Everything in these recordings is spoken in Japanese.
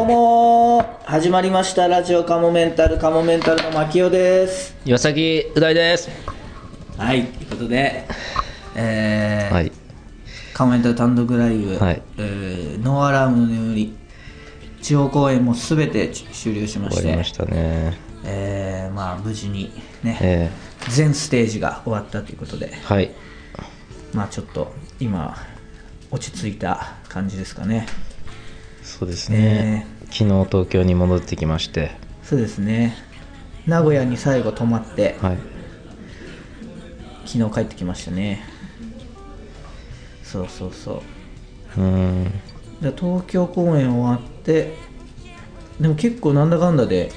どうも始まりました。ラジオカモメンタルカモメンタルの牧雄です。岩崎う大です。はいということでえーはい。カモメンタル単独ライブ、はい。えーノーアラームの眠り地方公演もすべて終了しまして終わりましたね。えーまあ無事にね、え全ステージが終わったということでー、はい。まあちょっと今落ち着いた感じですかねそうですね、昨日東京に戻ってきまして。そうですね。名古屋に最後泊まって。はい。昨日帰ってきましたね。そうそうそう。うーんで東京公演終わってでも結構なんだかんだで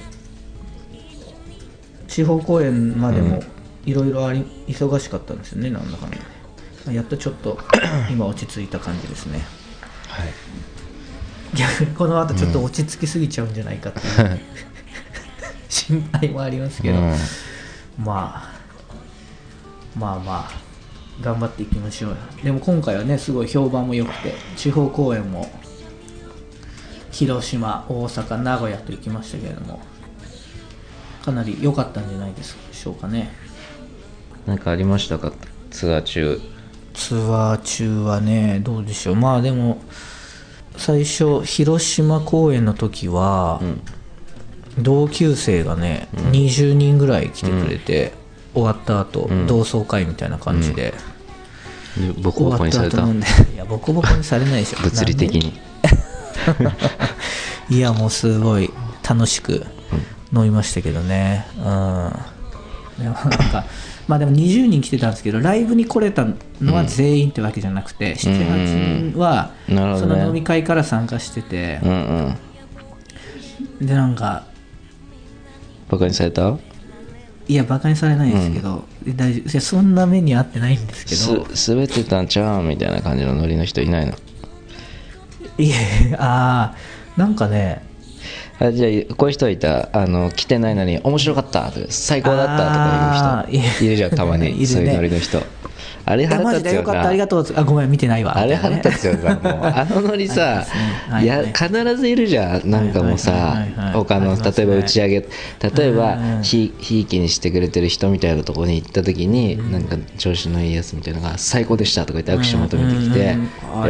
地方公演までもいろいろあり忙しかったんですよねなんだかんだで。やっとちょっと今落ち着いた感じですね。はい逆 にこの後ちょっと落ち着きすぎちゃうんじゃないかっていう、心配もありますけど、うん。まあまあまあ頑張っていきましょうよ。でも今回はねすごい評判も良くて地方公演も広島大阪名古屋と行きましたけれどもかなり良かったんじゃないでしょうかね。なんかありましたか？ツアー中。ツアー中はねどうでしょう。まあでも最初広島公演の時は、同級生がね、20人ぐらい来てくれて、終わった後、同窓会みたいな感じで、でボコボコにされた。終わった後飲んでいやボコボコにされないでしょ。物理的に。いやもうすごい楽しく飲みましたけどね。うんでもなんかまあでも20人来てたんですけどライブに来れたのは全員ってわけじゃなくて、78人はその飲み会から参加してて。う、んうん。でなんかバカにされた？いやバカにされないですけど、大丈夫。そんな目に遭ってないんですけど。す滑ってたんちゃうんみたいな感じのノリの人いないの？いやああなんかねあじゃあこういう人いたあの来てないのに面白かったとか最高だったとかいう人いるじゃんたま いるね。にそういうノリの人。あれ腹マジでよかった立つよなありがとう。あごめん見てないわ。あれ腹立つよな もう。あのノリさはいい。や必ずいるじゃん。なんかもうはいさ他の例えば打ち上げ例えばひひいきにしてくれてる人みたいなところに行った時になんか調子のいいやつみたいなのが最高でしたとか言って握手求めてきて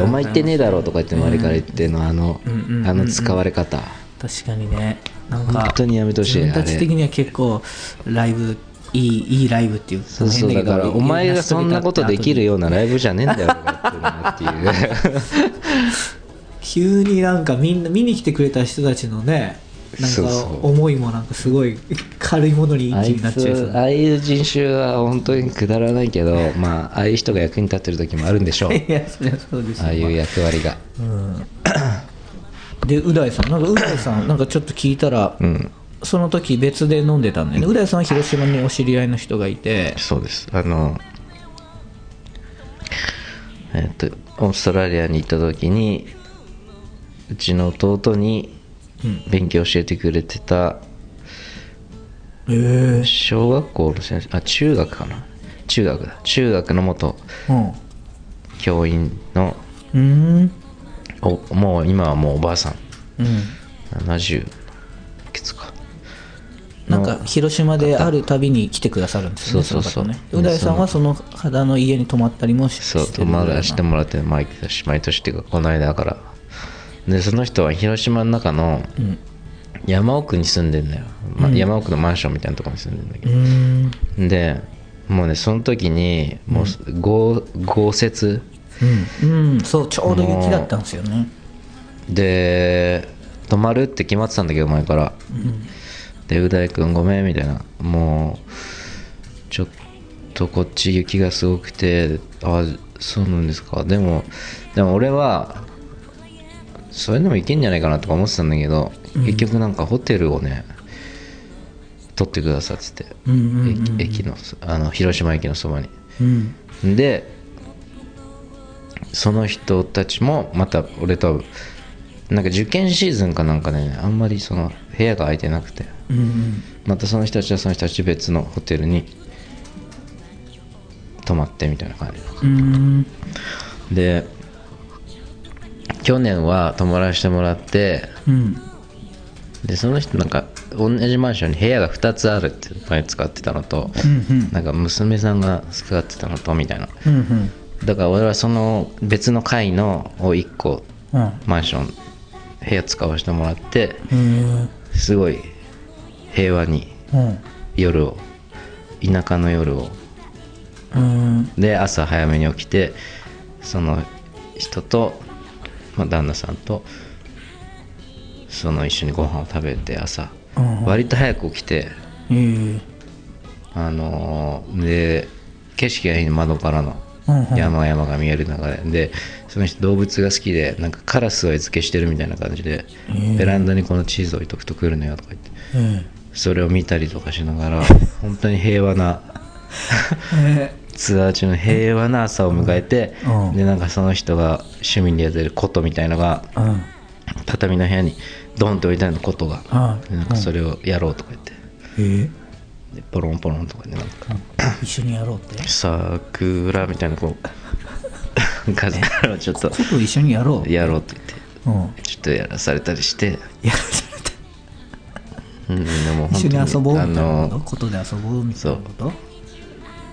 お前言ってねえだろとか言って周りから言ってんのあのあの使われ方確かにね。なんか本当にやめてほしい自分たち的には結構ライブいいいいライブっていうそうそうだからお前がそんなことできるようなライブじゃねえんだよっていう急になんかみんな見に来てくれた人たちのねなんか思いもなんかすごい軽いものに一気になっちゃいそう。つああいう人種は本当にくだらないけどまあああいう人が役に立ってる時もあるんでしょう。いやそりゃそうですよ。ああいう役割がでう大さん。なんかう大さん なんかちょっと聞いたら、うん。その時別で飲んでたんだよね。う大さんは広島にお知り合いの人がいて。そうです。あのえっとオーストラリアに行った時にうちの弟に勉強教えてくれてたへえ。小学校の先生あ中学かな。中学だ。中学の元うん。教員のうんおもう今はもうおばあさん。うん。70いくつか。なんか広島であるたびに来てくださるんですよね、そうそうそう。う大さんはその方の家に泊まったりもしそうしてるぐらいな友達してもらって毎年毎年っていうかこの間だから。でその人は広島の中のうん。山奥に住んでんだよ、まあ山奥のマンションみたいなところに住んでんだけうど、ん。でもうねその時にもう豪豪雪うん、うん、そうちょうど雪だったんですよね。で泊まるって決まってたんだけど前から、でう大君ごめんみたいな。もうちょっとこっち雪がすごくてあそうなんですか。でもでも俺はそれでも行けんじゃないかなとか思ってたんだけど、結局なんかホテルをね取ってくださってて、うんうんうん駅駅のあの広島駅のそばに。うん。でその人たちもまた俺となんか受験シーズンかなんかねあんまりその部屋が空いてなくて。うんうん。またその人たちはその人たち別のホテルに泊まってみたいな感じ。うん。で去年は泊まらせてもらってうん。でその人なんか同じマンションに部屋が2つあるって前使ってたのと、うんうん。なんか娘さんが使ってたのとみたいな。うんうんだから俺はその別の階のを1個うん。マンション部屋使わせてもらってすごい平和にうん。夜を田舎の夜を。うん。で朝早めに起きてその人と、まあ、旦那さんとその一緒にご飯を食べて朝。うん。割と早く起きてあのーで景色がいいの窓からの山々が見える中で。でその人動物が好きでなんかカラスを餌付けしてるみたいな感じでベランダにこのチーズ置いとくと来るのよとか言って。えそれを見たりとかしながら 本当に平和なえ ツアー中の平和な朝を迎えて、うん。でなんかその人が趣味でやってる琴みたいのが畳の部屋にドンって置いてあるの琴が、あでなんかそれをやろうとか言って。えでポロンポロンとかでなんか。一緒にやろうって「桜」みたいなこう 数からをちょっと。こと一緒にやろう？やろうって言って。うん。ちょっとやらされたりして、やらされてうん、でも一緒に遊ぼうみたあいなこと？のことで遊ぼうみたいなこと？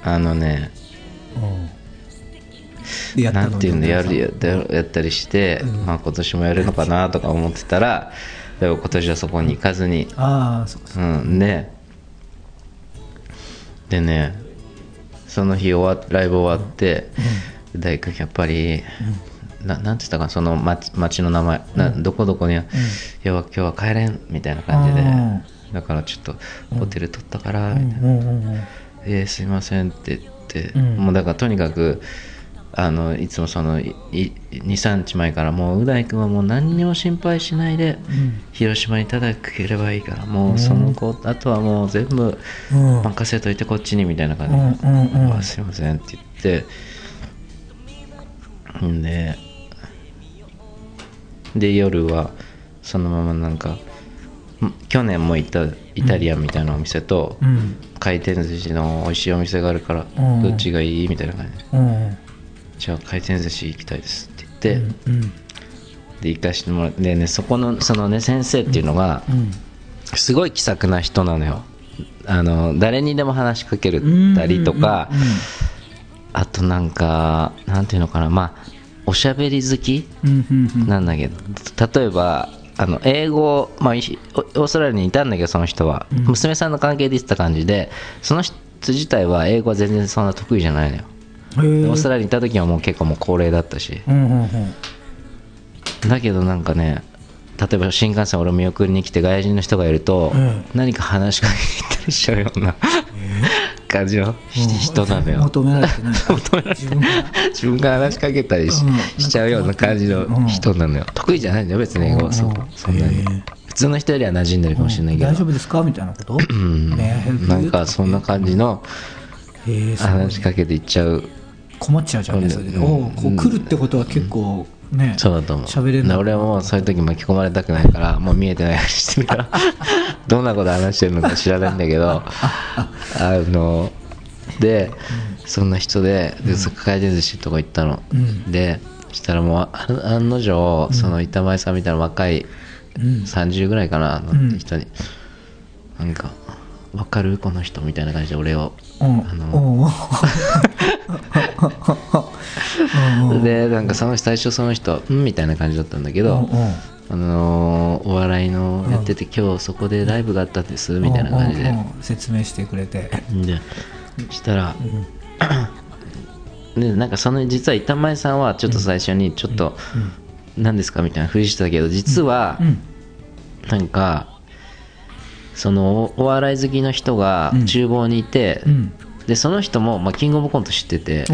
あのねうん。でやったのなんていうんだやるやややったりして、まあ、今年もやるのかなとか思ってたらでも今年はそこに行かずに。ああそうか。うんででねその日終わライブ終わって、大工やっぱり、ななんて言ったかなその町町の名前、などこどこに、いや今日は帰れんみたいな感じで、うんだからちょっとホテル取ったから、うん。みたいな。うんうんうん。えーすいませんって言って、うん。もうだからとにかくあのいつもその23日前からもうう大君はもう何にも心配しないで、うん。広島にただ来ればいいからもうその子、あとはもう全部うん。任せといてこっちにみたいな感じ。で、うんうん。すいませんって言って。んでで夜はそのままなんかん去年も行ったイタリアンみたいなお店と、うん。回転寿司の美味しいお店があるから、うん。どっちがいいみたいな感じ。でうんじゃあ回転寿司行きたいですって言って、うんで行かしてもらってでねそこのそのね先生っていうのがうんすごい気さくな人なのよ。あの誰にでも話しかけるたりとか、あとなんかなんていうのかなまあおしゃべり好きうんうんうん。なんだけど例えばあの英語、まあ、いオオーストラリアにいたんだけどその人は、娘さんの関係で言ってた感じでその人自体は英語は全然そんな得意じゃないのよオーストラリアにいた時はもう結構もう高齢だったし。だけどなんかね例えば新幹線俺を見送りに来て外人の人がいると、うん。何か話しかけに行ったりしちゃうような感じの人なのよ。求められてない。自分が？話しかけたりし,、うん。ちゃうような感じの人なのよ。得意じゃないんだよ別に英語は。そうん。そんなに。普通の人よりは馴染んでるかもしれないけど。大丈夫ですか？みたいなこと？なんかそんな感じの話しかけていっちゃう困っちゃうじゃんねそれで。うんおうこう来るってことは結構ね。そうだと思う。喋れるで俺はもうそういう時巻き込まれたくないからもう見えてないようにしてるから どんなこと話してるのか知らないんだけど あのでそんな人でで回転寿司とか行ったの、うん。でそしたらもうあ案の定その板前さんみたいな若いうん。30ぐらいかなのん。人に、なんか「分かる？この人」みたいな感じで俺をうんあのでなん。かその最初その人「うん?」みたいな感じだったん。だけど、あのーお笑いのやってて、今日そこでライブがあったん。ですみたいな感じで、説明してくれてでしたら、でなん。かその実は板前さん。はちょっと最初にちょっと「何ですか?」みたいなふりしてたけど実はなん。かそのおお笑い好きの人がうん。厨房にいて、うん。でその人も、まあ、キングオブコント知ってて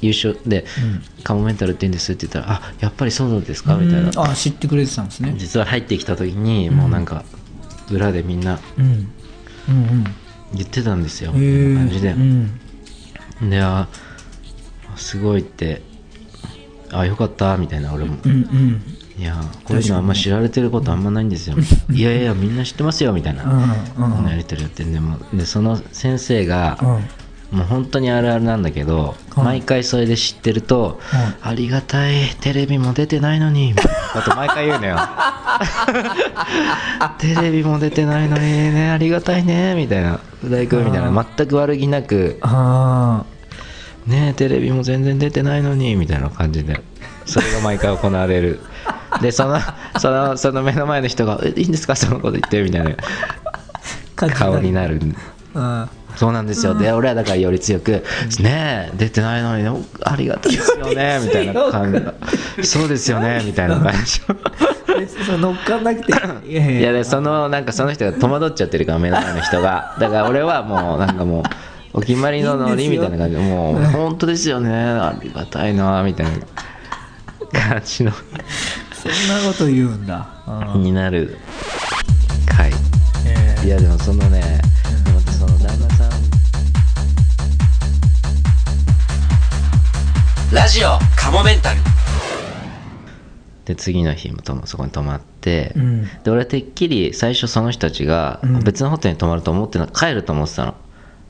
優勝でうん「カモメンタルって言うんです」って言ったら「あやっぱりそうですか?」みたいな。うんあ知ってくれてたんですね。実は入ってきた時にもうなんか裏でみんな言ってたんですよ。みたいな感じで。う、ん。であすごいってあよかったみたいな俺も、うんうんいやこういうのあんま知られてることあんまないんですよ。いやいやみんな知ってますよみたいな、うんうん。やり取りやってるんでもでその先生が、うん。もう本当にあるあるなんだけど、はい毎回それで知ってると、はいありがたいテレビも出てないのに。みたいなこと毎回言うのよ。テレビも出てないのにねありがたいねみたいな。う大君みたいな。全く悪気なく。あねテレビも全然出てないのにみたいな感じで。それが毎回行われるでそのそのその目の前の人が「えいいんですか？そのこと言って」みたいな。あ顔になる。あそうなんですよ、で俺はだからより強く「ねえ出てないのにねありがたいですよね」みたいな感じ。そうですよね」みたいな感じ。乗っかんなくて。いやいや。でそのなんかその人が戸惑っちゃってるから目の前の人が。だから俺はもうなんかもうお決まりのノリみたいな感じ。でもう本当ですよね。ありがたいなみたいな感じのそんなこと言うんだ。あになる回。えいやでもそのねその旦那さん。ラジオカモメンタル。で次の日もともそこに泊まって、うん。で俺てっきり最初その人たちがうん別のホテルに泊まると思ってな帰ると思ってたの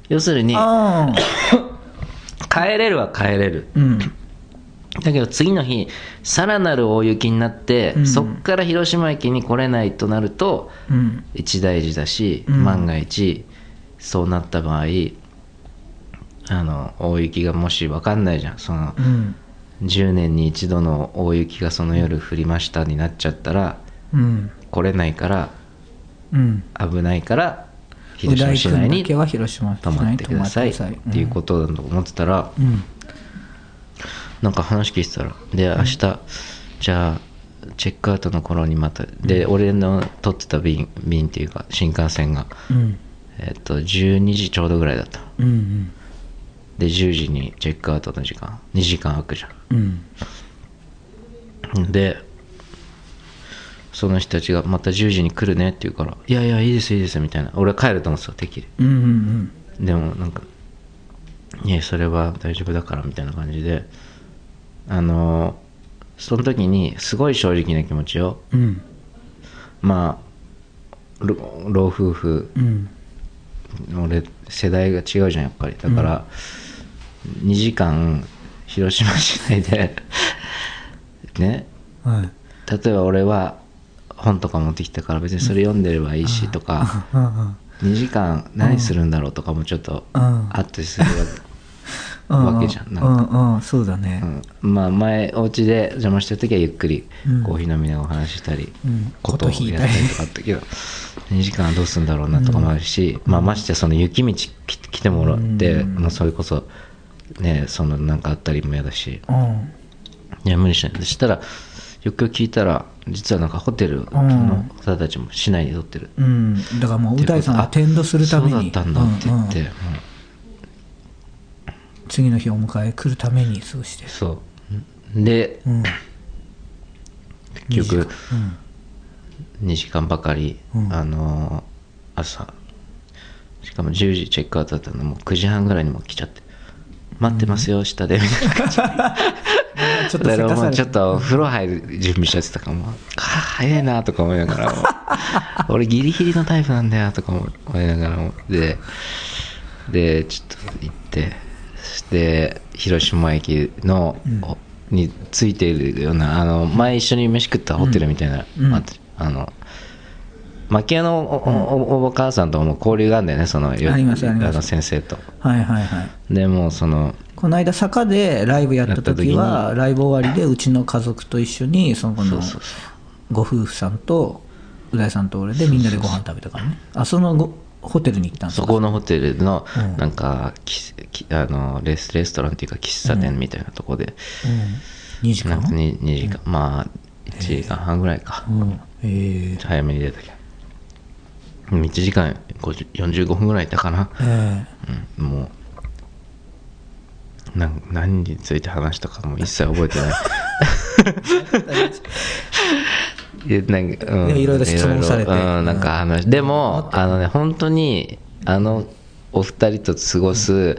要するにあ帰れるは帰れるうんだけど次の日さらなる大雪になって、うん。そっから広島駅に来れないとなるとうん。一大事だし、うん。万が一そうなった場合あの大雪がもし分かんないじゃん。そのうん。10年に一度の大雪がその夜降りましたになっちゃったらうん。来れないからうん。危ないから広島市内に泊まってください。ってていうことだと思ってたら、うんなんか話聞いてたらで明日、じゃあチェックアウトの頃にまたで、俺の取ってた便便っていうか新幹線が、うん。えっと12時ちょうどぐらいだった。うんうん。で10時にチェックアウトの時間。2時間空くじゃうん。んでその人たちがまた10時に来るねって言うからいやいやいいですいいですみたいな。俺は帰ると思ってたてっきり。うんうんうん。でもなんかいやそれは大丈夫だからみたいな感じであのその時にすごい正直な気持ちをうん。まあ老老夫婦うん。俺世代が違うじゃんやっぱり。だから、2時間広島市内で ね。はい。例えば俺は本とか持ってきたから別にそれ読んでればいいしとかうん。うん。2時間何するんだろうとかもちょっとうん。あったりするうんわけじゃんなんか。うんうんそうだね。うん、まあ前お家で邪魔してる時はゆっくりうん。コーヒー飲みながらお話ししたり、うん。ことをやったりとかあったけど2時間はどうするんだろうなとかもあるし、まあましてやその雪道き来てもらって、うん。まあ、それこそねそのなんかあったりも嫌だし。うん。いや無理しない。そしたらよく聞いたら実はなんかホテルの方たちも市内に取ってる、うん。だからもうう大さんが転倒するために。そうだったんだって言って、うんうん。うん次の日お迎え来るためにそうして。そう。でうん。結局うん。2時間ばかり、うん。あのー朝。しかも10時チェックアウトだったのもう9時半ぐらいにもう来ちゃって。待ってますよ、下で。みたいな感じ。ちょっとだかちょっと風呂入る準備しちゃってたからも早いなとか思いながら 俺ギリギリのタイプなんだよとか思いながらも。ででちょっと行ってで広島駅の、おについているようなあの前一緒に飯食ったホテルみたいな、うん。あの牧屋のおお母さんとも交流があるんだよねそのよありますあの先生と。はいはいはい。でもうそのこの間坂でライブやった時はライブ終わりでうちの家族と一緒にそのご夫婦さんとう大さんと俺でみんなでご飯食べたからね。あそのごホテルに行ったんですそこのホテルのうん。なんかききあのレスレストランっていうか喫茶店みたいなとこで、うん、2時間？なんか 2, 2時間、まあ1時間半ぐらいか、うんえー。早めに出たけど1時間50 45分ぐらいいたかな、えうん、もう。なん何について話したかも一切覚えてない なんか、うん。いろいろ質問されて。うん、なんか話、でもあのね本当にあのお二人と過ごす、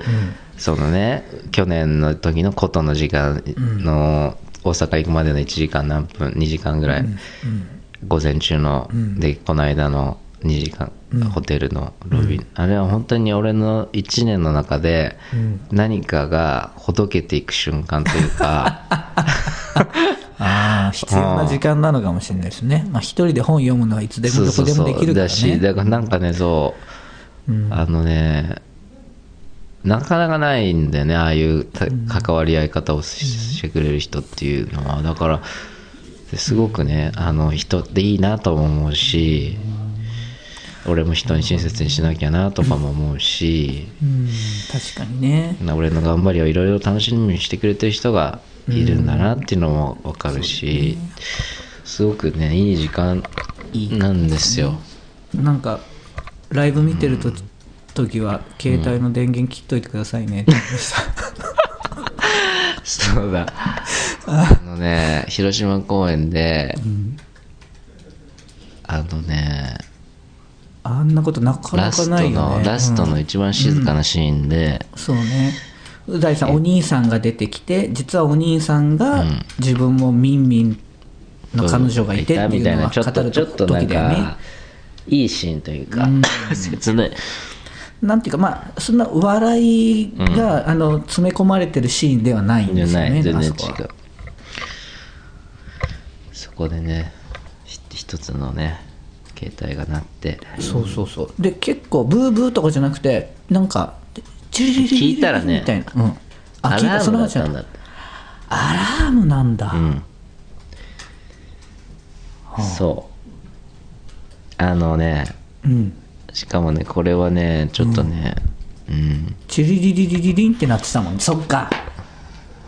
そのね去年の時のことの時間の、大阪行くまでの1時間何分2時間ぐらい、午前中の、でこの間の2時間、ホテルのロビー、あれは本当に俺の1年の中で何かがほどけていく瞬間というか ああ必要な時間なのかもしれないですね。まあ一人で本読むのはいつでもどこでもできるからだしねだからなんかねそう、うん。あのねなかなかないんだよね。ああいうた関わり合い方をししてくれる人っていうのは。だからですごくねあの人っていいなとも思うし俺も人に親切にしなきゃなとかも思うし。うん。確かにね。な俺の頑張りをいろいろ楽しみにしてくれてる人がいるんだなっていうのも分かるしすごくねいい時間なんですよ。なんかライブ見てると、時は携帯の電源切っといてくださいね。って言いました、そうだ。あのね、広島公演で、あのね、あんなことなかなかないよね。の、ラストの一番静かなシーンで、そうねう大さんお兄さんが出てきて実はお兄さんがうん。自分もミンミンの彼女がいてってみたいうのはちょっと、語る時だよね。か、いいシーンというか、切ない。なんていうかまあそんな笑いが、あの詰め込まれてるシーンではないんですよね全然違う。そこでね、ひ一つのね、携帯が鳴って、そうそうそう。で結構ブーブーとかじゃなくてなんか聞いたらねみたいな、うん、あア聞いた。ラームだっその話なんだ。アラームなん。だ、うん、そう。あのねうん。しかもねこれはねちょっとねうん、チリリリリリリンってなってたもんそっか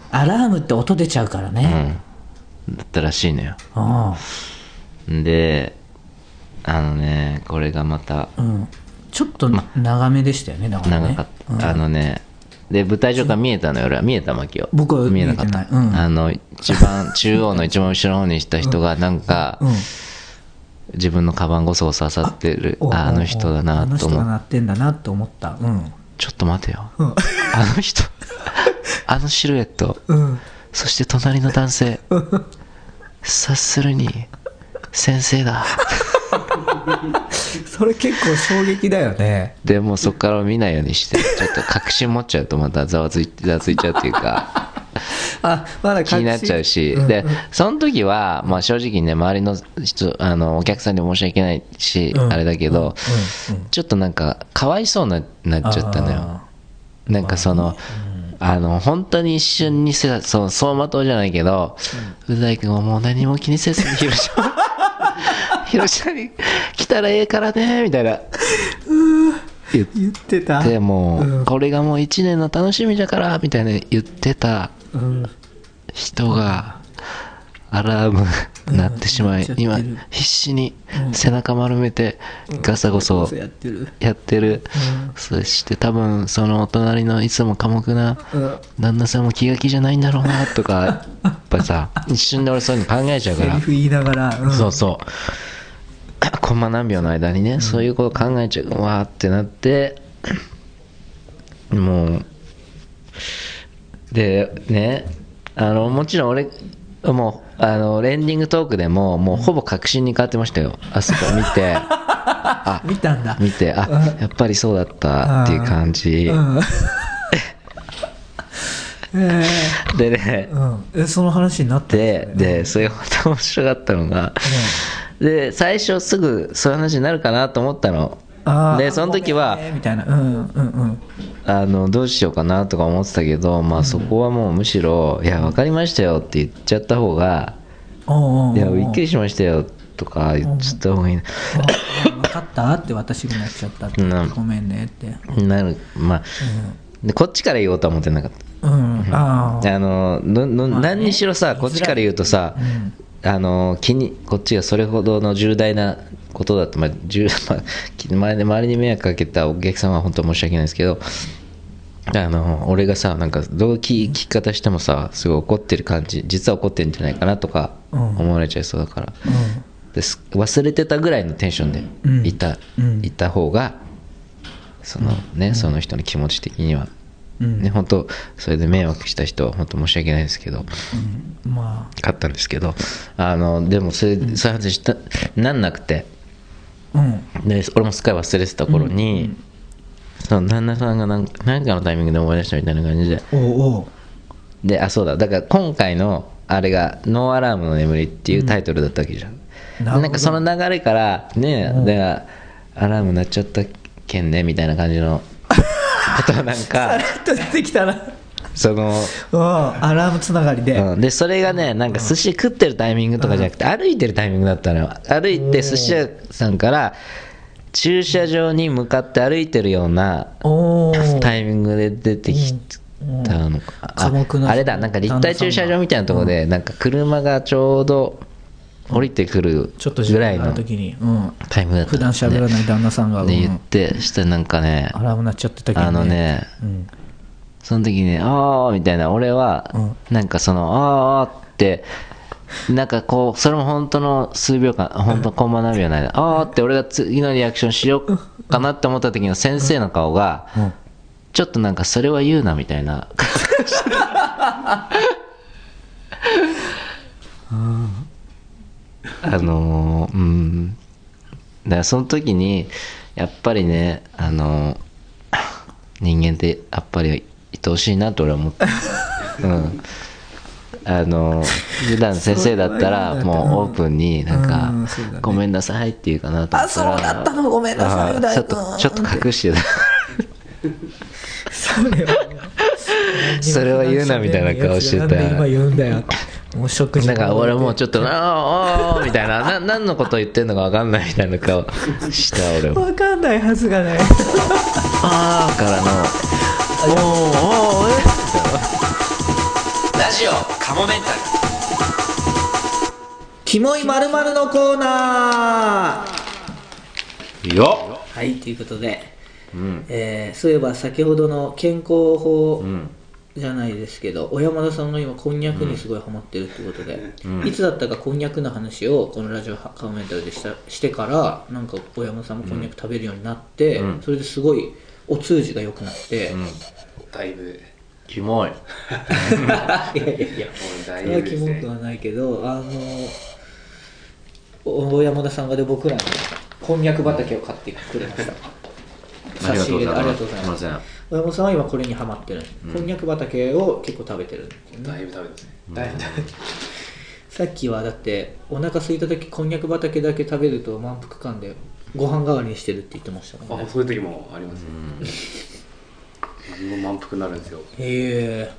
アラームって音出ちゃうからね、だったらしいのよあであのねこれがまたあうんちょっと長めでしたよねだからね。長かった、あのねで舞台上から見えたのよ俺は。見えた牧を僕は見えなかった。うん。あの一番 中央の一番後ろの方にした人がなんか、うん。自分のカバンごそごそ漁ってるおあの人だなと思ってなってんだなと思った。うん。ちょっと待てよ、あの人あのシルエットうん。そして隣の男性察するに先生だ それ結構衝撃だよね。でもうそこから見ないようにしてちょっと確信持っちゃうとまたざわついざわついちゃうっていうか。あまだ気になっちゃうし、でその時は、まあ、正直ね周りの人あのお客さんに申し訳ないし、うん。あれだけど、うんうんちょっとなんかかわいそうななっちゃったのよ。あなんかその、あの、本当に一瞬にせ、その、走馬灯じゃないけど、うざい君はもう何も気にせずに広島、広島に来たらええからね、みたいな。言って。た。て、もう、これがもう一年の楽しみだから、みたいな言ってたうん。人が、アラーム鳴ってしまい、うん今必死に背中丸めて、ガサゴソやってる。そして多分、そのお隣のいつも寡黙な、うん。旦那さんも気が気じゃないんだろうなとかやっぱさ 一瞬で俺そういうの考えちゃうから。セリフ言いながら、うん。そうそうコンマ何秒の間にね、そういうこと考えちゃう。わーってなってもうでねあのもちろん俺もうあのエンディングトークでももうほぼ確信に変わってましたよ。あそこ見て。あ見たんだ。見てあやっぱりそうだったっていう感じ。でねーうん。えその話になってで、で、それがまた面白かったのが、で、最初すぐそういう話になるかなと思ったの。で、その時はみたいな。うんうんうん。あの、どうしようかなとか思ってたけど、まあそこはもうむしろ、いや、わかりましたよって言っちゃった方が、いや、びっくりしましたよとか言っちゃった方がいい。分かったって私になっちゃったって、うん。ごめんねって。な。なる、まあ、でこっちから言おうとは思ってなかった。うん、あああののの何にしろさ、こっちから言うとさ、あの気にこっちがそれほどの重大なことだと、まあ重 まあ、き周りで周りに迷惑かけたお客さんは本当申し訳ないですけどあの俺がさなんかどう聞聞き方してもさすごい怒ってる感じ実は怒ってるんじゃないかなとかうん。思われちゃいそうだから、です忘れてたぐらいのテンションでうん。いた,、うん。いた方がそのね、その人の気持ち的にはうん。ね、本当それで迷惑した人は本当申し訳ないですけどうん。ま勝ったんですけどあのでもそれ、そういう話したなんなくて。あうん。で俺もすっかり忘れてた頃に、その旦那さんがなん何かのタイミングで思い出したみたいな感じで。おうおう。であそうだ。だから今回のあれが「ノーアラームの眠り」っていうタイトルだったわけじゃん、なるほど。なんかその流れからねうん。だからアラーム鳴っちゃったけんねみたいな感じのことをなんさからっと出てきたな。その、うんアラームつながりで、うん、でそれがねなんか寿司食ってるタイミングとかじゃなくて歩いてるタイミングだったの。よ歩いて寿司屋さんから駐車場に向かって歩いてるようなタイミングで出てきたのか、ああれだなんか立体駐車場みたいなところでなんか車がちょうど降りてくるぐらいのタイムだった普段喋らない旦那さんが、で言っうんてしたらなんかねアラーム鳴っちゃってたけど、あのねうん、その時に「ああ」みたいな俺はうん。なんかその「ああ」ってなんかこうそれも本当の数秒間本当コンマ何秒ないああ」って俺が次のリアクションしようかなって思った時の先生の顔がうん。ちょっとなんかそれは言うなみたいな あのーうん。だからその時にやっぱりねあのー人間ってやっぱり愛おしいなと俺は思って うん。あのー普段先生だったら もうオープンになんかうんそうだね「ごめんなさい」って言うかなと思ったらあそうだったのごめんなさいちょっとちょっと隠してた。それは。それは言うなみたいな顔してた。今言うんだよもう食事だから俺もうちょっと「あーあー」みたいな。な何のこと言ってんのか分かんないみたいな顔した俺も。分かんないはずがない。あーからの「おーおーえラジオカモメンタル。キモいまるのコーナー。よはいということで、うん。えーそういえば先ほどの健康法うんじゃないですけど、小山田さんが今こんにゃくにすごいハマってるってことで、いつだったかこんにゃくの話をこのラジオカメンタルでしたしてからなんか小山田さんもこんにゃく食べるようになって、うん。それですごいお通じが良くなって、だいぶ。キモい。いやいやいやもうだいそれはキぶですねモくはないけどあの小山田さんがで僕らにこんにゃく畑を買ってくれました。差し入れでありがとうございますすいま小山田さんは今これにハマってる、こんにゃく畑を結構食べてるんですよね。だいぶ食べますね。だいぶ食べてさっきはだってお腹空いた時こんにゃく畑だけ食べると満腹感でご飯代わりにしてるって言ってましたもんね。あそういう時もありますね。何も満腹になるんですよ。へえ。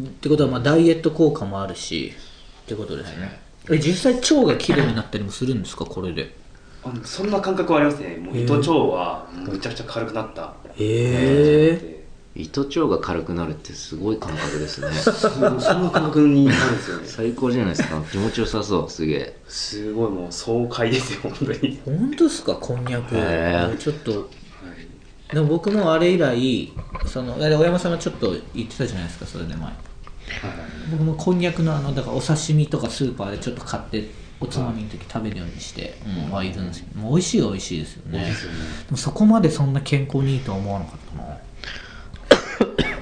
ってことはまあダイエット効果もあるしってことですね。え実際腸がきれいになったりもするんですか？これで。あそんな感覚はありますね。もう糸腸はむちゃくちゃ軽くなった。へえ糸腸が軽くなるってすごい感覚ですね。そんな感覚になるんですよね。最高じゃないですか。気持ちよさそう。すげえ。すごいもう爽快ですよ本当に。本当ですか？こんにゃく。へえちょっと。でも僕もあれ以来そのあれ小山さんがちょっと言ってたじゃないですかそれで前。僕もこんにゃくのあのだからお刺身とかスーパーでちょっと買っておつまみの時食べるようにして、うん、はいるんですけどもう美味しいは美味しいですよね。でもそこまでそんな健康にいいとは思わなかったな。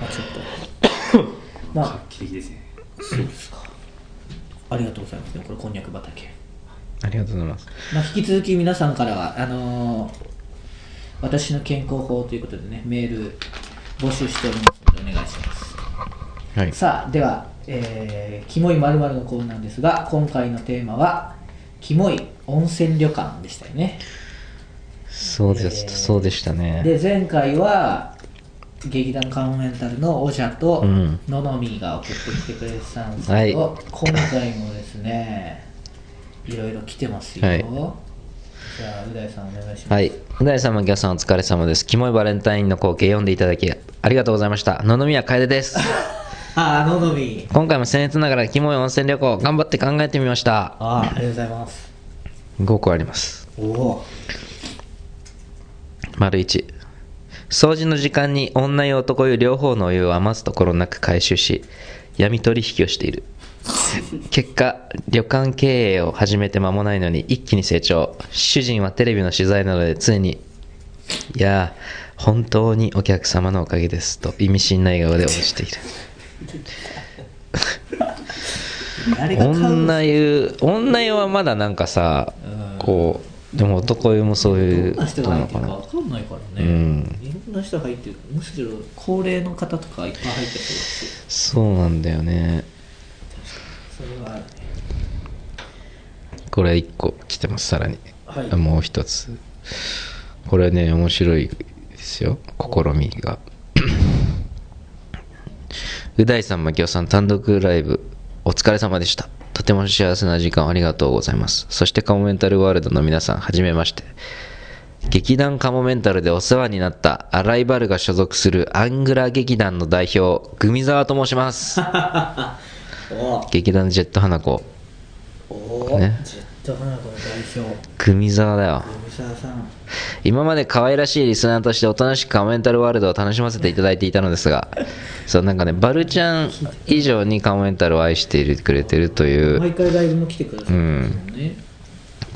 あちょっと。まあ。画期的ですね。そうですか。ありがとうございます。ねこれこんにゃく畑。ありがとうございます。まあ、引き続き皆さんからはあのー私の健康法ということでねメール募集しておりますのでお願いしますはいさあでは、えーキモいまるのコーナーですが今回のテーマはキモい温泉旅館でしたよねそうです、えーそうでしたねで前回は劇団カモメンタルのオジャとうんののみが送ってきてくれてたんですけど、はい今回もですねいろいろ来てますよ、はいじゃあう大さんお願いしますはい。う大様、ギャさんお疲れ様です。キモいバレンタインの光景読んでいただきありがとうございました。野々宮楓です。ああののみ今回も僭越ながらキモい温泉旅行頑張って考えてみました。ああありがとうございます5個あります。おお丸1。掃除の時間に女湯男湯両方のお湯を余すところなく回収し、闇取引をしている。結果、旅館経営を始めて間もないのに一気に成長。主人はテレビの取材などで常に、いやー、本当にお客様のおかげですと意味深な笑顔で応じている。女湯女湯はまだなんかさこうでも男湯もそういうどんな人が入ってるか分かんないからね、うん。いろんな人入ってる。むしろ高齢の方とかいっぱい入ってそうだし。そうなんだよね。それはあるね。これ1個来てますさらに、はい。もう一つ。これね面白いですよ。試みがう大さん牧雄さん単独ライブお疲れ様でした。とても幸せな時間をありがとうございます。そしてカモメンタルワールドの皆さんはじめまして。劇団カモメンタルでお世話になったアライバルが所属するアングラ劇団の代表グミ沢と申します。お劇団ジェット花子。お、ね。ジェット花子の代表。グミ沢だよ。海沢さん。今まで可愛らしいリスナーとしておとなしくカモメンタルワールドを楽しませていただいていたのですが そうなんかねバルちゃん以上にカモメンタルを愛しているくれてるという毎回ライブも来てくださるんですもん。ね、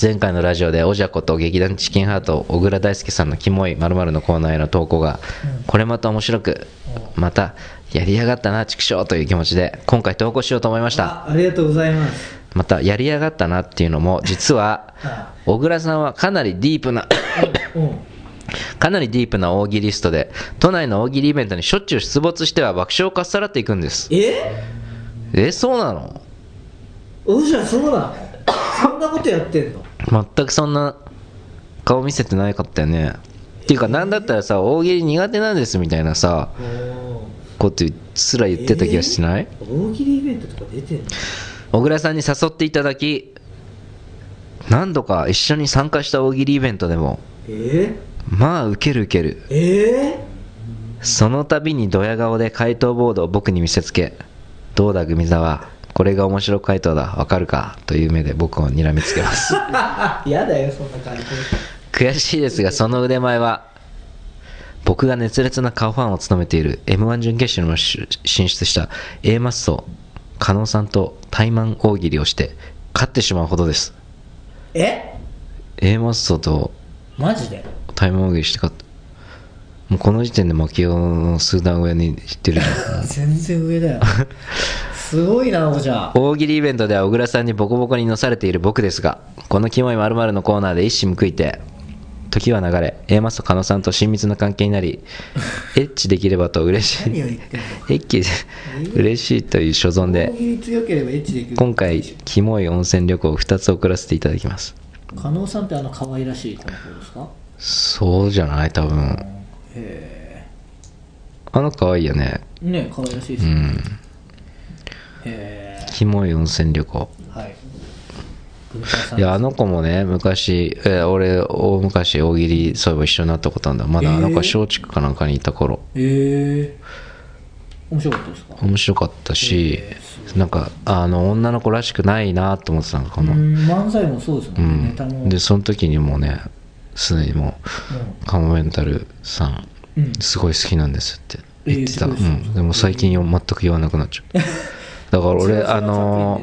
前回のラジオでおじゃこと劇団チキンハート小倉大輔さんのキモい〇〇のコーナーへの投稿がこれまた面白くまたやりやがったな畜生という気持ちで今回投稿しようと思いました。あありがとうございますまたやりやがったなっていうのも実はあ小倉さんはかなりディープなうん。かなりディープな大喜利ストで都内の大喜利イベントにしょっちゅう出没しては爆笑をかっさらっていくんです。え？えそうなの？おじゃそうなの。そんなことやってんの？全くそんな顔見せてなかったよね。っていうかなんだったらさ大喜利苦手なんですみたいなさことすら言ってた気がしない、大喜利イベントとか出てんの？小倉さんに誘っていただき何度か一緒に参加した大喜利イベントでもえ？まあウケるウケる。ー、え？その度にドヤ顔で回答ボードを僕に見せつけどうだグミ沢これが面白回答だわかるかという目で僕を睨みつけます。ー、やだよそんな感じ。悔しいですがその腕前は僕が熱烈な顔ファンを務めている m 1準決勝にも進出した A マッソ加納さんと対マン大喜利をして勝ってしまうほどです。え？A マッソとマジで？対マン大喜利して勝った。もうこの時点でマキオの数段上に行ってる 全然上だよ。すごいなおじゃ。大喜利イベントでは小倉さんにボコボコに乗されている僕ですがこのキモい〇〇のコーナーで一矢報いて時は流れ A マスと加納さんと親密な関係になり エッチできればと嬉しい。エッチで嬉しいという所存大で今回キモい温泉旅行を2つ送らせていただきます。加納さんってあの可愛らしい子の子ですか？そうじゃない？多分。へあの可愛いよね。えね可愛らしいですね、うん。へキモい温泉旅行いやあの子もね昔、えー俺大昔大喜利そういえば一緒になったことあるんだ。まだあの子は松竹かなんかにいた頃。へえ面白かったですか？面白かったしなんかあの女の子らしくないなと思ってたのこの、うん漫才もそうですもうん。ね、ネタも。でその時にもうねすでにもうカモメンタルさんうん、うんすごい好きなんですって言ってた、えーうん、でも最近よ全く言わなくなっちゃう だから俺あの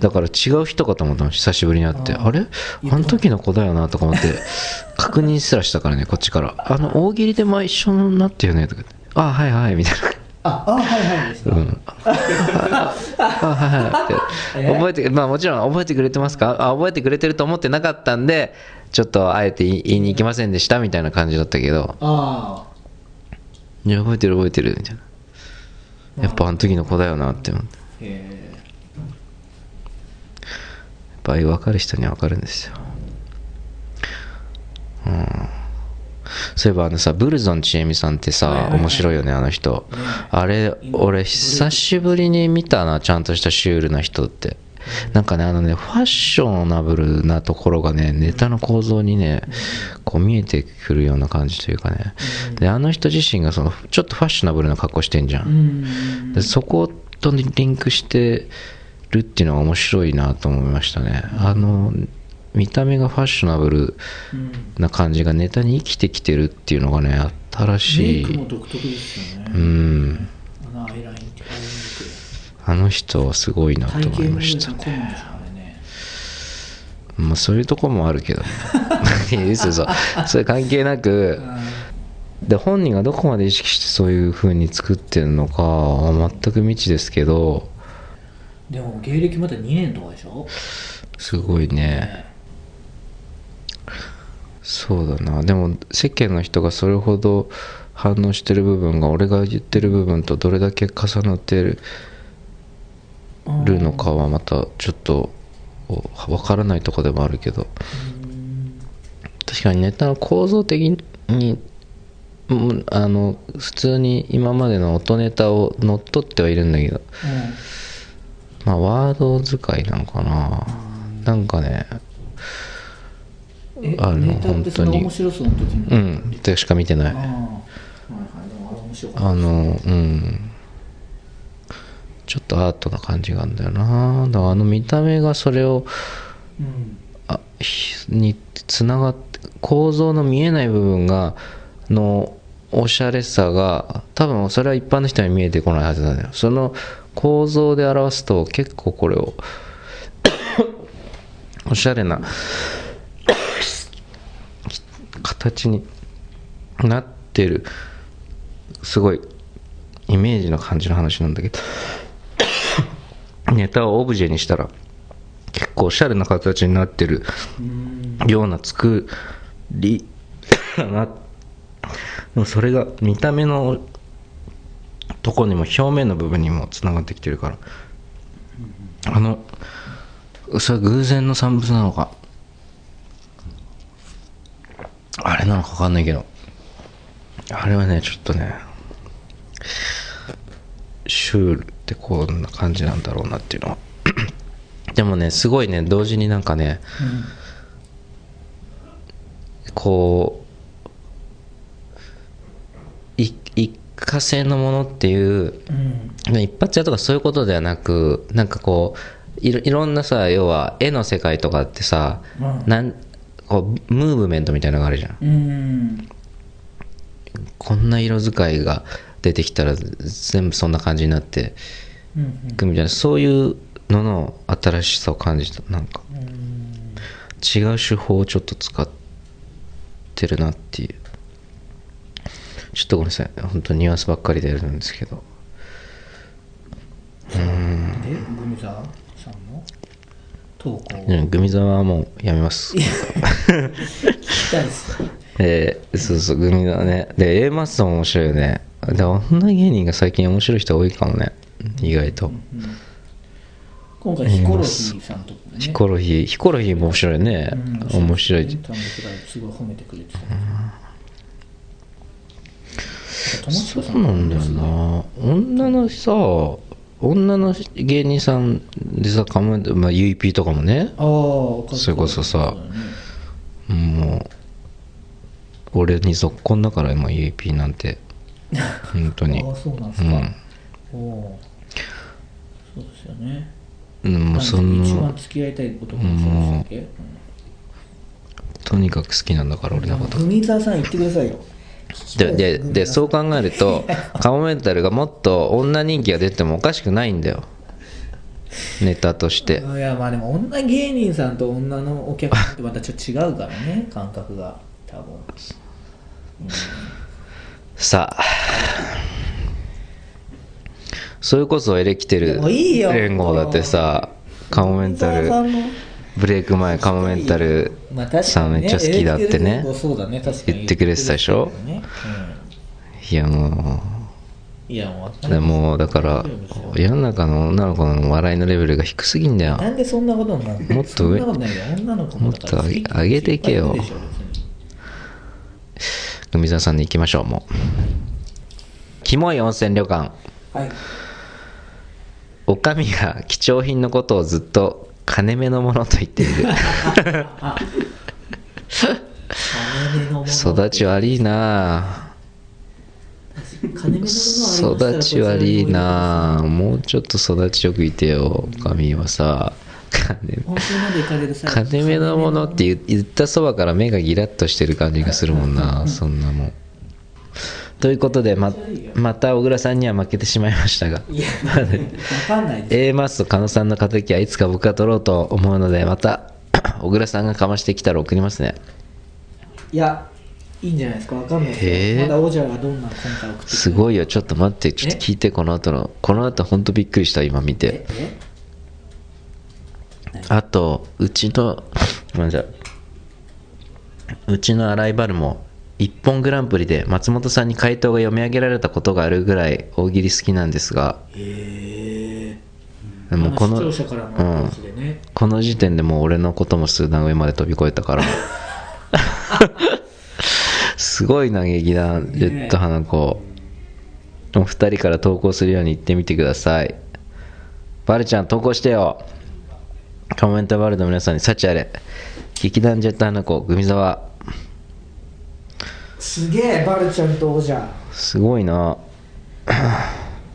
だから違う人かと思ったの久しぶりに会ってあれ？あの時の子だよなとか思って 確認すらしたからねこっちから。あの大喜利で前一緒になったよねとか言って。あはいはいみたいな。ああはいはいでした、うん、あはいはい 覚えてまあもちろん覚えてくれてますか？あ覚えてくれてると思ってなかったんでちょっとあえて言いに行きませんでしたみたいな感じだったけど。あいや覚えてる覚えてるみたいなやっぱあの時の子だよなって思って。やっぱああいう分かる人には分かるんですよ。うん。そういえばあのさブルゾンちえみさんってさ面白いよねあの人。あれ俺久しぶりに見たなちゃんとしたシュールな人ってなんかねあのねファッショナブルなところがねネタの構造にねこう見えてくるような感じというかね。であの人自身がそのちょっとファッショナブルな格好してんじゃん。ん。でそことリンクしてるっていうのが面白いなと思いましたね。あの見た目がファッショナブルうん。な感じがネタに生きてきてるっていうのがね新メしい。イクも独特ですよね、うんあのアイラインってアイメイクあの人はすごいなと思いましたね。まあそういうとこもあるけどね。いや嘘嘘。それ関係なくで本人がどこまで意識してそういう風に作ってるのかは全く未知ですけど。でも芸歴まだ2年とかでしょ？すごいね。そうだな。でも世間の人がそれほど反応してる部分が俺が言ってる部分とどれだけ重なってるるのかはまたちょっとわからないとこでもあるけど。確かにネタの構造的にうんあの普通に今までの音ネタを乗っ取ってはいるんだけど。まあワード使いなのかな。なんかねえあの本当に。面白そうな時に？うんってしか見てない。ああはいはい。でもあれ面白かったあのうんちょっとアートな感じがあるんだよな。だからあの見た目がそれをうん。あひにつながって構造の見えない部分がのおしゃれさが多分それは一般の人には見えてこないはずなんだよ。その構造で表すと結構これを おしゃれな形になってるすごいイメージの感じの話なんだけどネタをオブジェにしたら結構おしゃれな形になってるような作りだなでもそれが見た目のとこにも表面の部分にもつながってきてるから。あのそれは偶然の産物なのか。あれなのか分かんないけど。あれはねちょっとねシュールってこんな感じなんだろうなっていうのは。でもねすごいね同時になんかねこうい一過性のものっていううん。一発屋とかそういうことではなくなんかこういろいろんなさ要は絵の世界とかってさ、うん。なんこうムーブメントみたいなのがあるじゃん。うん。こんな色使いが出てきたら全部そんな感じになってうんいくみたいなそういうのの新しさを感じたなんか。違う手法をちょっと使ってるなっていう。ちょっとごめんなさい。本当にニュアンスばっかりでやるんですけど。でグミザさんの？投稿。うんグミザはもうやめます。聞きたいです。よ えーそうそうグミザね。で A マッソも面白いよねで女芸人が最近面白い人多いかもね。意外と。今回ヒコロヒーさんとこね。ヒコロヒー。ヒコロヒーも面白いね。うん。面白い。すごい褒めてくれてた。友近さそうなんだよな。女のさ女の芸人さんでさかも、まあ、UEP とかもね。それこそさもう俺にぞっこんだから今 UEP なんて本当に。ああそうなんですか、うん。おおそうですよね。うんもうそ一の番付き合いたい男の人でしたっけ、とにかく好きなんだから俺のこと。グミザさん言ってくださいよ。でででそう考えるとカモメンタルがもっと女人気が出てもおかしくないんだよ。ネタとして。いやまあでも女芸人さんと女のお客さんってまたちょっと違うからね感覚が。多分さあ。それこそエレキテル連合だってさカモメンタルブレイク前カモメンタルさんめっちゃ好きだってね。言ってくれてたでしょ？いやもう。んいやもうだから世の中の女の子の笑いのレベルが低すぎんだよ。なんでそんなことになるの？もっと上もっと上げていけよいっぱいいるでしょ別に海沢さんで行きましょうもう。キモい温泉旅館。はい。おかみが貴重品のことをずっと金目のものと言っている。金目のもの育ち悪いな。金目のものはあ育ち悪いな。もうちょっと育ちよくいてよおかみはさ金本当まで行かれる際金目のものって言言ったそばから目がギラッとしてる感じがするもんなそんなもん。ということでままた小倉さんには負けてしまいましたが。A マスと狩野さんの敵はいつか僕が取ろうと思うのでまた 小倉さんがかましてきたら送りますね。いやいいんじゃないですか。わかんないですまだ王者がどんな今回送ってすごいよ。ちょっと待ってちょっと聞いてこの後のこの後ほんとびっくりした今見て。ええ？あとうちのごめんなさい。うちの洗いバルも一本グランプリで松本さんに回答が読み上げられたことがあるぐらい大喜利好きなんですがへえでもこのあ視聴者からのやつでね、この時点でもう俺のことも数段上まで飛び越えたから。すごいな劇団ジェット花子お二人から投稿するように言ってみてください。バルちゃん投稿してよコメントバルの皆さんに幸あれ。劇団ジェット花子グミ沢すげえバルちゃんと王者。すごいな。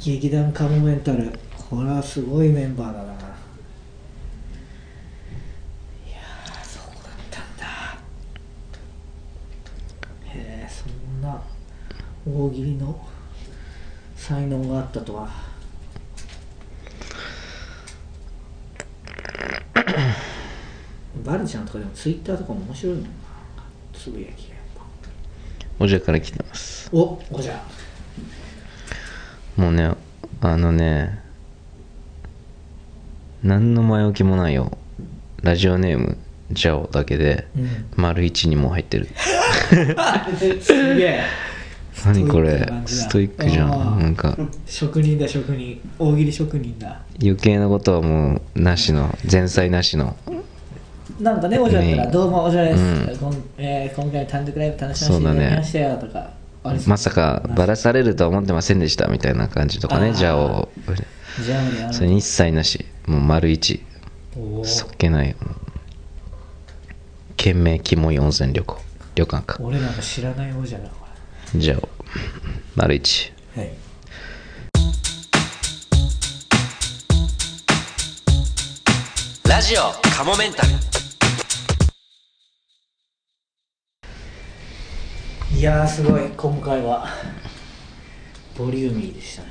劇団カモメンタル。これはすごいメンバーだな。いやーそうだったんだ。へえそんな大喜利の才能があったとはバルちゃんとかでもツイッターとかも面白いもんな。つぶやきがやっぱおじゃから来てます。おおじゃ。もうねあのね何の前置きもないよ。ラジオネームジャオだけでうん。丸一にも入ってる。すげえ。何これスストイックじゃん。なんか。職人だ職人。大喜利職人だ。余計なことはもうなしの前菜なしのなんかねおじゃったら、ね。どうもおじゃです、うん。こんえー今回の単独ライブ楽しませていそうだね。ただきましたよとか、ありそう。まさかバラされるとは思ってませんでしたみたいな感じとかねじゃあねあのそれに一切なし。もう丸一。そっけない。懸命キモい温泉旅行。旅館か。俺なんか知らないおじゃだこジャオ。丸一。れはい。ラジオカモメンタルいやーすごい今回は。ボリューミーでしたね。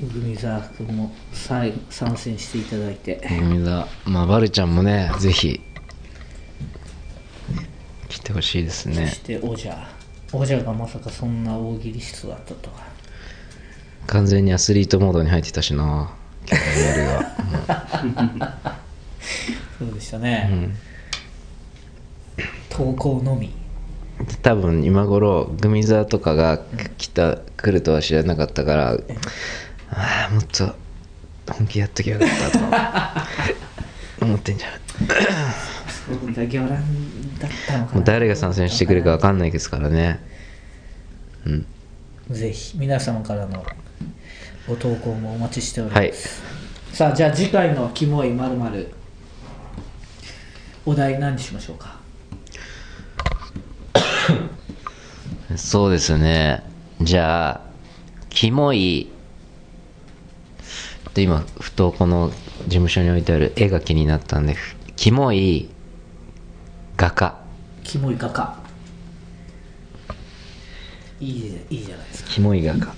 グミザー君も参戦していただいて。海だまあバルちゃんもねぜひ来てほしいですそねしておじゃ。おじゃがまさかそんな大喜利室だったとは。完全にアスリートモードに入ってたしな今日の夜が そうでしたね、投稿のみ。多分今頃グミザーとかが来た来るとは知らなかったからああもっと本気やっときゃよかったと。か 思ってんじゃん。そうだったのかな。誰が参戦してくるか分かんないですからね。うん。ぜひ皆様からのご投稿もお待ちしております、さあじゃあ次回の「キモいまるお題何にしましょうか？そうですね。じゃあキモい。で今ふとこの事務所に置いてある絵が気になったんでキモい画家。キモい画家。いいじゃいいじゃないですか。キモい画家。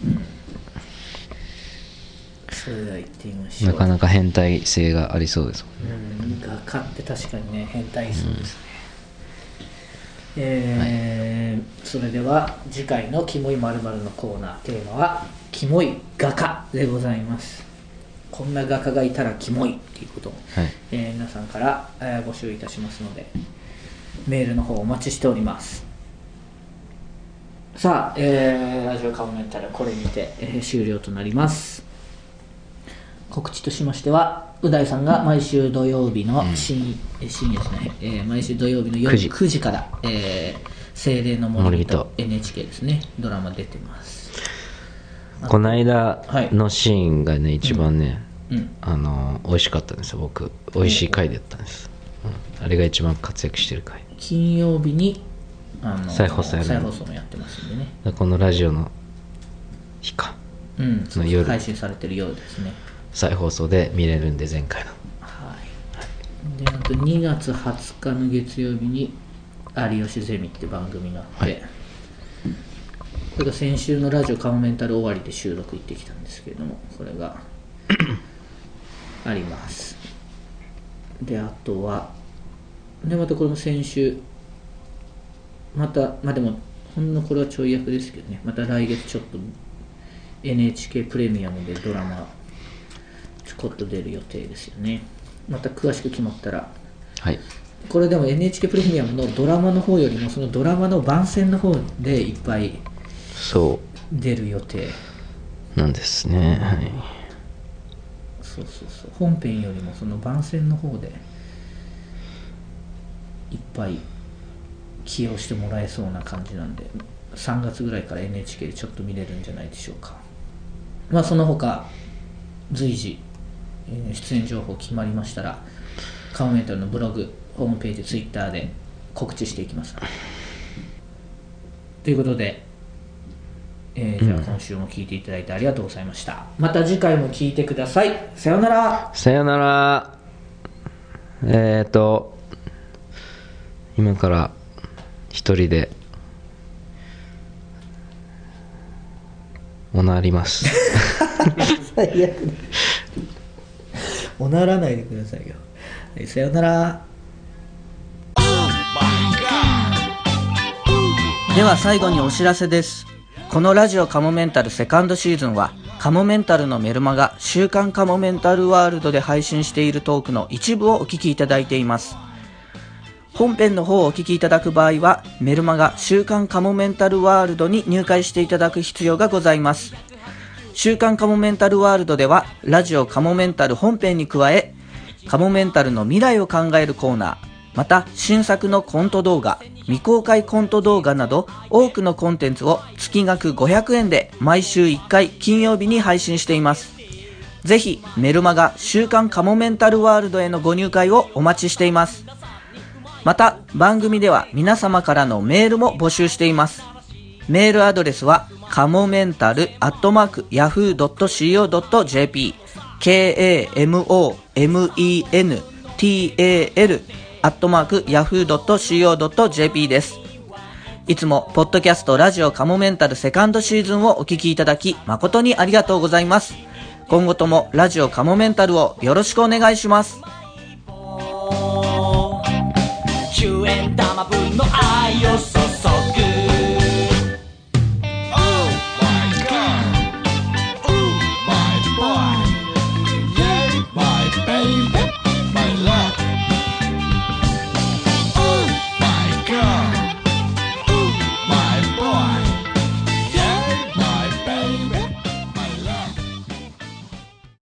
それでは行ってみましょう。なかなか変態性がありそうですうん画家って確かにね変態そうですね、えーそれでは次回の「キモいまるのコーナーテーマは「キモい画家」でございます。こんな画家がいたらキモいっていうことを、はい。えー皆さんから、えー募集いたしますのでメールの方お待ちしております。さあ、えーラジオカモメンタルこれにて、えー終了となります告知としましてはう大さんが毎週土曜日の深,、え深夜えー毎週土曜日の夜9時。9時から、えー精霊の森森人人 NHK ですね。ドラマ出てます。この間はい。のシーンがね一番ね、うん。あの美味しかったんですよ僕。美味しい回だったんです、うん。あれが一番活躍してる回。金曜日にあの再放送やる再放送もやってますんでね。このラジオの日か。うん。の夜。配信されてるようですね再放送で見れるんで前回の。はい。であと2月20日の月曜日に「有吉ゼミ」って番組があって、はい。これが先週のラジオカモメンタル終わりで収録行ってきたんですけれどもこれがあります。であとはでまたこれも先週またまあでもほんのこれはちょい役ですけどねまた来月ちょっと NHK プレミアムでドラマこっと出る予定ですよね。また詳しく決まったら。はい。これでも NHK プレミアムのドラマの方よりもそのドラマの番宣の方でいっぱいそ出る予定なんですね。はい。そうそうそう。本編よりもその番宣の方でいっぱい起用してもらえそうな感じなんで3月ぐらいから NHK でちょっと見れるんじゃないでしょうか。まあその他随時、えー出演情報決まりましたらカモメンタルのブログホームページツイッターで告知していきます。ということでえーじゃあ今週も聞いていただいてありがとうございました、また次回も聞いてください。さようなら。さよなら。えっ、ー、と今から一人でおなります。最悪だおならないでくださいよ。はいさよなら。では最後にお知らせです。このラジオカモメンタルセカンドシーズンはカモメンタルのメルマガ週刊カモメンタルワールドで配信しているトークの一部をお聞きいただいています。本編の方をお聞きいただく場合はメルマガ週刊カモメンタルワールドに入会していただく必要がございます。週刊カモメンタルワールドではラジオカモメンタル本編に加えカモメンタルの未来を考えるコーナーまた新作のコント動画未公開コント動画など多くのコンテンツを月額500円で毎週1回金曜日に配信しています。ぜひメルマガ週刊カモメンタルワールドへのご入会をお待ちしています。また番組では皆様からのメールも募集しています。メールアドレスはカモメンタルアットマーク yahoo.co.jp k-a-m-o-m-e-n-t-a-l アットマーク yahoo.co.jp ですいつも、ポッドキャストラジオカモメンタルセカンドシーズンをお聞きいただき、誠にありがとうございます。今後ともラジオカモメンタルをよろしくお願いします。の愛を